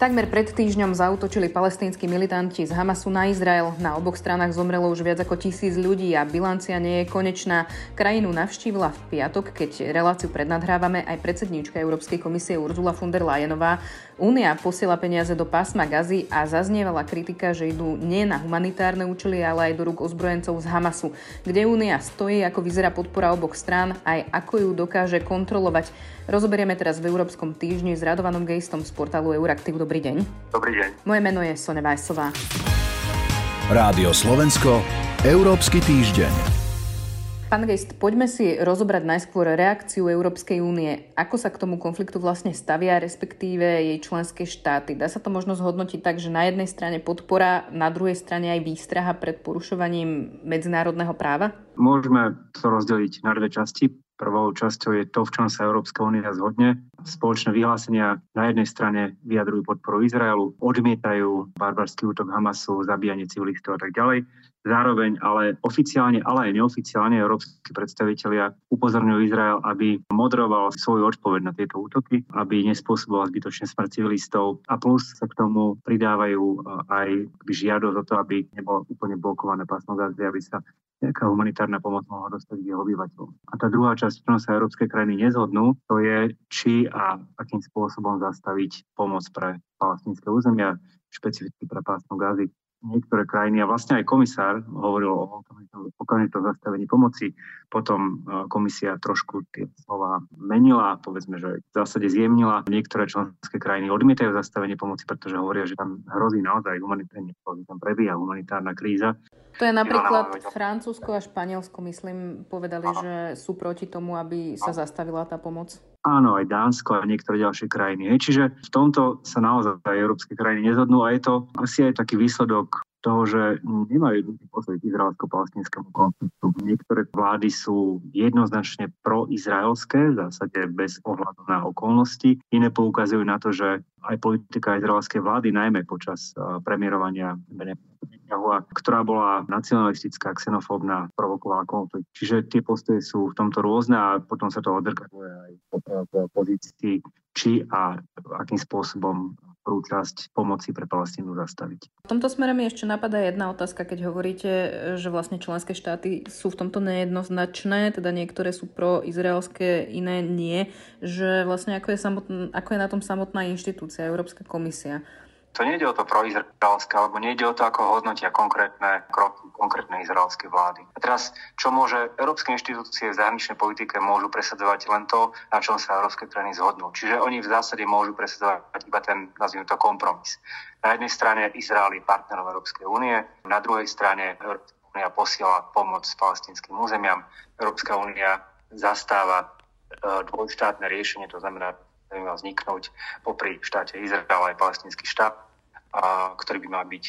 Takmer pred týždňom zautočili palestínsky militanti z Hamasu na Izrael. Na oboch stranách zomrelo už viac ako tisíc ľudí a bilancia nie je konečná. Krajinu navštívila v piatok, keď reláciu prednadhrávame aj predsedníčka Európskej komisie Urzula von der Leyenová. Únia posiela peniaze do pásma Gazy a zaznievala kritika, že idú nie na humanitárne účely, ale aj do rúk ozbrojencov z Hamasu. Kde Únia stojí, ako vyzerá podpora oboch strán, aj ako ju dokáže kontrolovať. Rozoberieme teraz v Európskom týždni s Radovanom Gejstom z portálu Euraktiv. Dobrý deň. Dobrý deň. Moje meno je Sone Vajsová. Rádio Slovensko, Európsky týždeň. Pán Gejst, poďme si rozobrať najskôr reakciu Európskej únie. Ako sa k tomu konfliktu vlastne stavia, respektíve jej členské štáty? Dá sa to možno zhodnotiť tak, že na jednej strane podpora, na druhej strane aj výstraha pred porušovaním medzinárodného práva? Môžeme to rozdeliť na dve časti. Prvou časťou je to, v čom sa Európska únia zhodne. Spoločné vyhlásenia na jednej strane vyjadrujú podporu Izraelu, odmietajú barbarský útok Hamasu, zabíjanie civilistov a tak ďalej. Zároveň ale oficiálne, ale aj neoficiálne európsky predstavitelia upozorňujú Izrael, aby moderoval svoju odpoveď na tieto útoky, aby nespôsoboval zbytočne smrť civilistov a plus sa k tomu pridávajú aj žiadosť o to, aby nebolo úplne blokované pásmo Gazy, aby sa nejaká humanitárna pomoc mohla dostať jeho obyvateľom. A tá druhá časť, v sa európske krajiny nezhodnú, to je, či a akým spôsobom zastaviť pomoc pre palestinské územia, špecificky pre pásmo Gazy niektoré krajiny a vlastne aj komisár hovoril o okamžitom zastavení pomoci. Potom e, komisia trošku tie slova menila, povedzme, že v zásade zjemnila. Niektoré členské krajiny odmietajú zastavenie pomoci, pretože hovoria, že tam hrozí naozaj humanitárne, tam prebíha humanitárna kríza. To je napríklad Francúzsko a Španielsko, myslím, povedali, Aha. že sú proti tomu, aby sa zastavila tá pomoc. Áno, aj Dánsko a niektoré ďalšie krajiny. Čiže v tomto sa naozaj európske krajiny nezhodnú a je to asi aj taký výsledok toho, že nemajú jednotný postoj k izraelsko-palestinskému konfliktu. Niektoré vlády sú jednoznačne proizraelské, v zásade bez ohľadu na okolnosti. Iné poukazujú na to, že aj politika izraelskej vlády, najmä počas premiérovania ktorá bola nacionalistická, xenofóbna, provokovala konflikt. Čiže tie postoje sú v tomto rôzne a potom sa to odrkaduje aj po pozícii, či a akým spôsobom prvú časť pomoci pre Palestínu zastaviť. V tomto smere mi ešte napadá jedna otázka, keď hovoríte, že vlastne členské štáty sú v tomto nejednoznačné, teda niektoré sú pro-izraelské, iné nie, že vlastne ako je, samotn- ako je na tom samotná inštitúcia, Európska komisia to nejde o to proizraelské, alebo nejde o to, ako hodnotia konkrétne kroky konkrétnej izraelskej vlády. A teraz, čo môže európske inštitúcie v zahraničnej politike môžu presadzovať len to, na čom sa európske krajiny zhodnú. Čiže oni v zásade môžu presadzovať iba ten, nazvime to, kompromis. Na jednej strane Izrael je partnerom Európskej únie, na druhej strane Európska únia posiela pomoc palestinským územiam. Európska únia zastáva e, dvojštátne riešenie, to znamená by mal vzniknúť popri štáte Izrael aj palestinský štát, a, ktorý by mal byť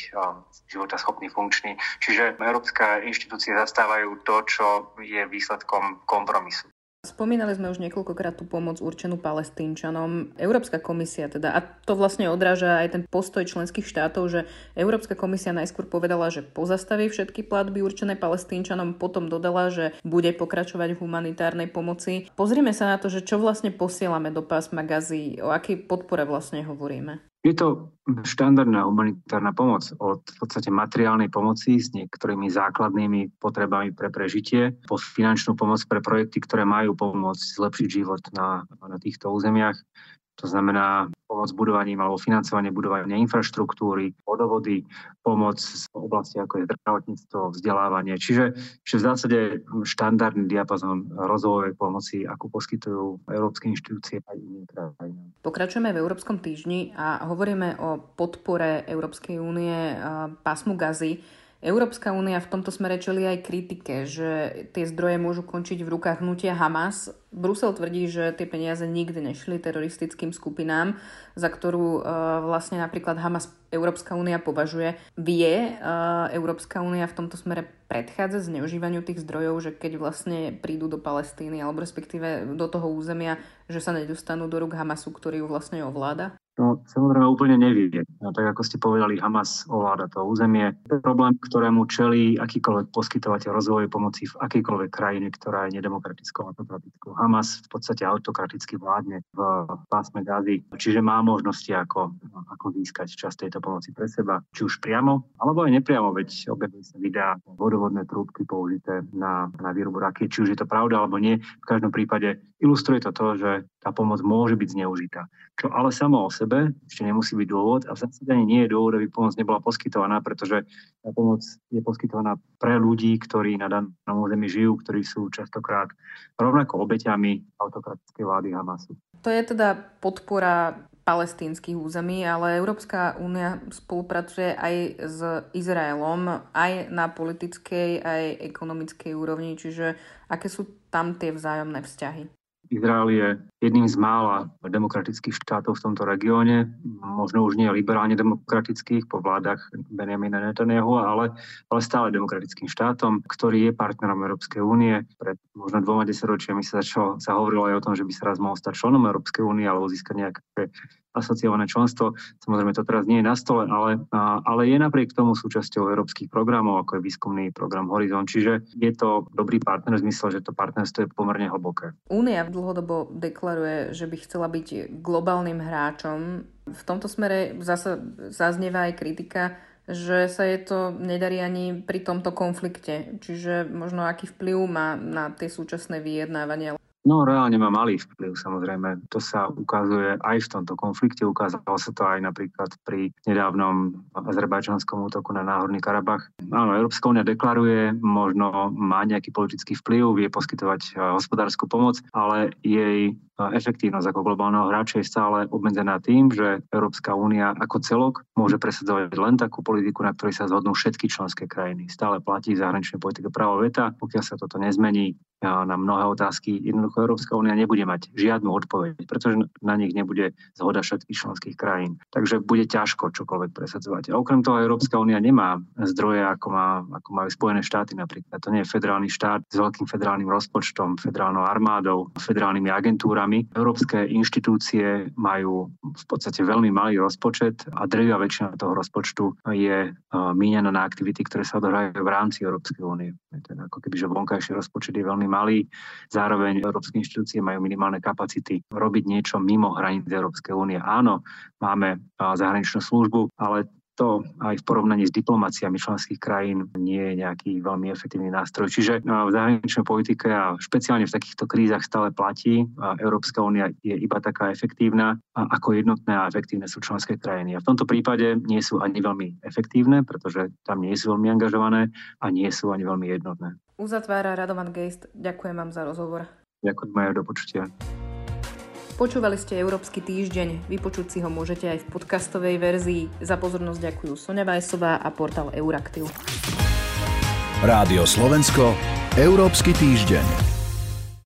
života schopný, funkčný. Čiže európske inštitúcie zastávajú to, čo je výsledkom kompromisu. Spomínali sme už niekoľkokrát tú pomoc určenú palestínčanom. Európska komisia teda, a to vlastne odráža aj ten postoj členských štátov, že Európska komisia najskôr povedala, že pozastaví všetky platby určené palestínčanom, potom dodala, že bude pokračovať v humanitárnej pomoci. Pozrime sa na to, že čo vlastne posielame do pásma Gazy, o akej podpore vlastne hovoríme. Je to štandardná humanitárna pomoc od v podstate materiálnej pomoci s niektorými základnými potrebami pre prežitie po finančnú pomoc pre projekty, ktoré majú pomôcť zlepšiť život na, na týchto územiach. To znamená pomoc budovaním alebo financovanie budovania infraštruktúry, vodovody, pomoc v oblasti ako je zdravotníctvo, vzdelávanie. Čiže, čiže v zásade štandardný diapazon rozvojovej pomoci, akú poskytujú európske inštitúcie aj iné krajiny. Pokračujeme v Európskom týždni a hovoríme o podpore Európskej únie pásmu Gazy. Európska únia v tomto smere čeli aj kritike, že tie zdroje môžu končiť v rukách hnutia Hamas. Brusel tvrdí, že tie peniaze nikdy nešli teroristickým skupinám, za ktorú uh, vlastne napríklad Hamas Európska únia považuje. Vie uh, Európska únia v tomto smere predchádza zneužívaniu tých zdrojov, že keď vlastne prídu do Palestíny alebo respektíve do toho územia, že sa nedostanú do rúk Hamasu, ktorý ju vlastne ovláda? No, samozrejme úplne nevie. No, tak ako ste povedali, Hamas ovláda to územie. Problém, ktorému čelí akýkoľvek poskytovateľ rozvoje pomoci v akýkoľvek krajine, ktorá je nedemokratickou autokratickou. Hamas v podstate autokraticky vládne v pásme Gazy, čiže má možnosti, ako, ako získať časť tejto pomoci pre seba, či už priamo, alebo aj nepriamo, veď objavili sa videá, vodovodné trúbky použité na, na výrobu rakie, či už je to pravda alebo nie. V každom prípade ilustruje to to, že tá pomoc môže byť zneužitá. Čo ale samo sebe ešte nemusí byť dôvod a v zásade ani nie je dôvod, aby pomoc nebola poskytovaná, pretože tá pomoc je poskytovaná pre ľudí, ktorí na danom území žijú, ktorí sú častokrát rovnako obeťami autokratickej vlády Hamasu. To je teda podpora palestínskych území, ale Európska únia spolupracuje aj s Izraelom, aj na politickej, aj ekonomickej úrovni, čiže aké sú tam tie vzájomné vzťahy? Izrael je jedným z mála demokratických štátov v tomto regióne, možno už nie liberálne demokratických po vládach Benjamina Netanyahu, ale, ale stále demokratickým štátom, ktorý je partnerom Európskej únie. Pred možno dvoma desaťročiami sa, začalo, sa hovorilo aj o tom, že by sa raz mohol stať členom Európskej únie alebo získať nejaké asociované členstvo. Samozrejme to teraz nie je na stole, ale, ale je napriek tomu súčasťou európskych programov, ako je výskumný program Horizon. Čiže je to dobrý partner v zmysle, že to partnerstvo je pomerne hlboké. Únia dlhodobo deklaruje, že by chcela byť globálnym hráčom. V tomto smere zase zaznieva aj kritika, že sa je to nedarí ani pri tomto konflikte. Čiže možno aký vplyv má na tie súčasné vyjednávania. No reálne má malý vplyv samozrejme. To sa ukazuje aj v tomto konflikte. Ukázalo sa to aj napríklad pri nedávnom azerbajčanskom útoku na Náhorný Karabach. Áno, Európska únia deklaruje, možno má nejaký politický vplyv, vie poskytovať eh, hospodárskú pomoc, ale jej efektívnosť ako globálneho hráča je stále obmedzená tým, že Európska únia ako celok môže presadzovať len takú politiku, na ktorej sa zhodnú všetky členské krajiny. Stále platí zahraničnej politike právo veta. Pokiaľ sa toto nezmení, na mnohé otázky jednoducho Európska únia nebude mať žiadnu odpoveď, pretože na nich nebude zhoda všetkých členských krajín. Takže bude ťažko čokoľvek presadzovať. A okrem toho Európska únia nemá zdroje, ako, má, ako majú Spojené štáty napríklad. To nie je federálny štát s veľkým federálnym rozpočtom, federálnou armádou, federálnymi agentúrami. Európske inštitúcie majú v podstate veľmi malý rozpočet a drvia väčšina toho rozpočtu je e, míňaná na aktivity, ktoré sa odohrajú v rámci Európskej únie. Teda ako keby, že vonkajší rozpočet je veľmi malý, zároveň európske inštitúcie majú minimálne kapacity robiť niečo mimo hraníc Európskej únie. Áno, máme zahraničnú službu, ale to aj v porovnaní s diplomáciami členských krajín nie je nejaký veľmi efektívny nástroj. Čiže v zahraničnej politike a špeciálne v takýchto krízach stále platí. Európska únia je iba taká efektívna, ako jednotné a efektívne sú členské krajiny. A v tomto prípade nie sú ani veľmi efektívne, pretože tam nie sú veľmi angažované a nie sú ani veľmi jednotné. Uzatvára Radovan Geist. Ďakujem vám za rozhovor. Ďakujem aj do počutia. Počúvali ste Európsky týždeň, vypočuť si ho môžete aj v podcastovej verzii. Za pozornosť ďakujú Sonja Vajsová a portál Euraktiv. Rádio Slovensko, Európsky týždeň.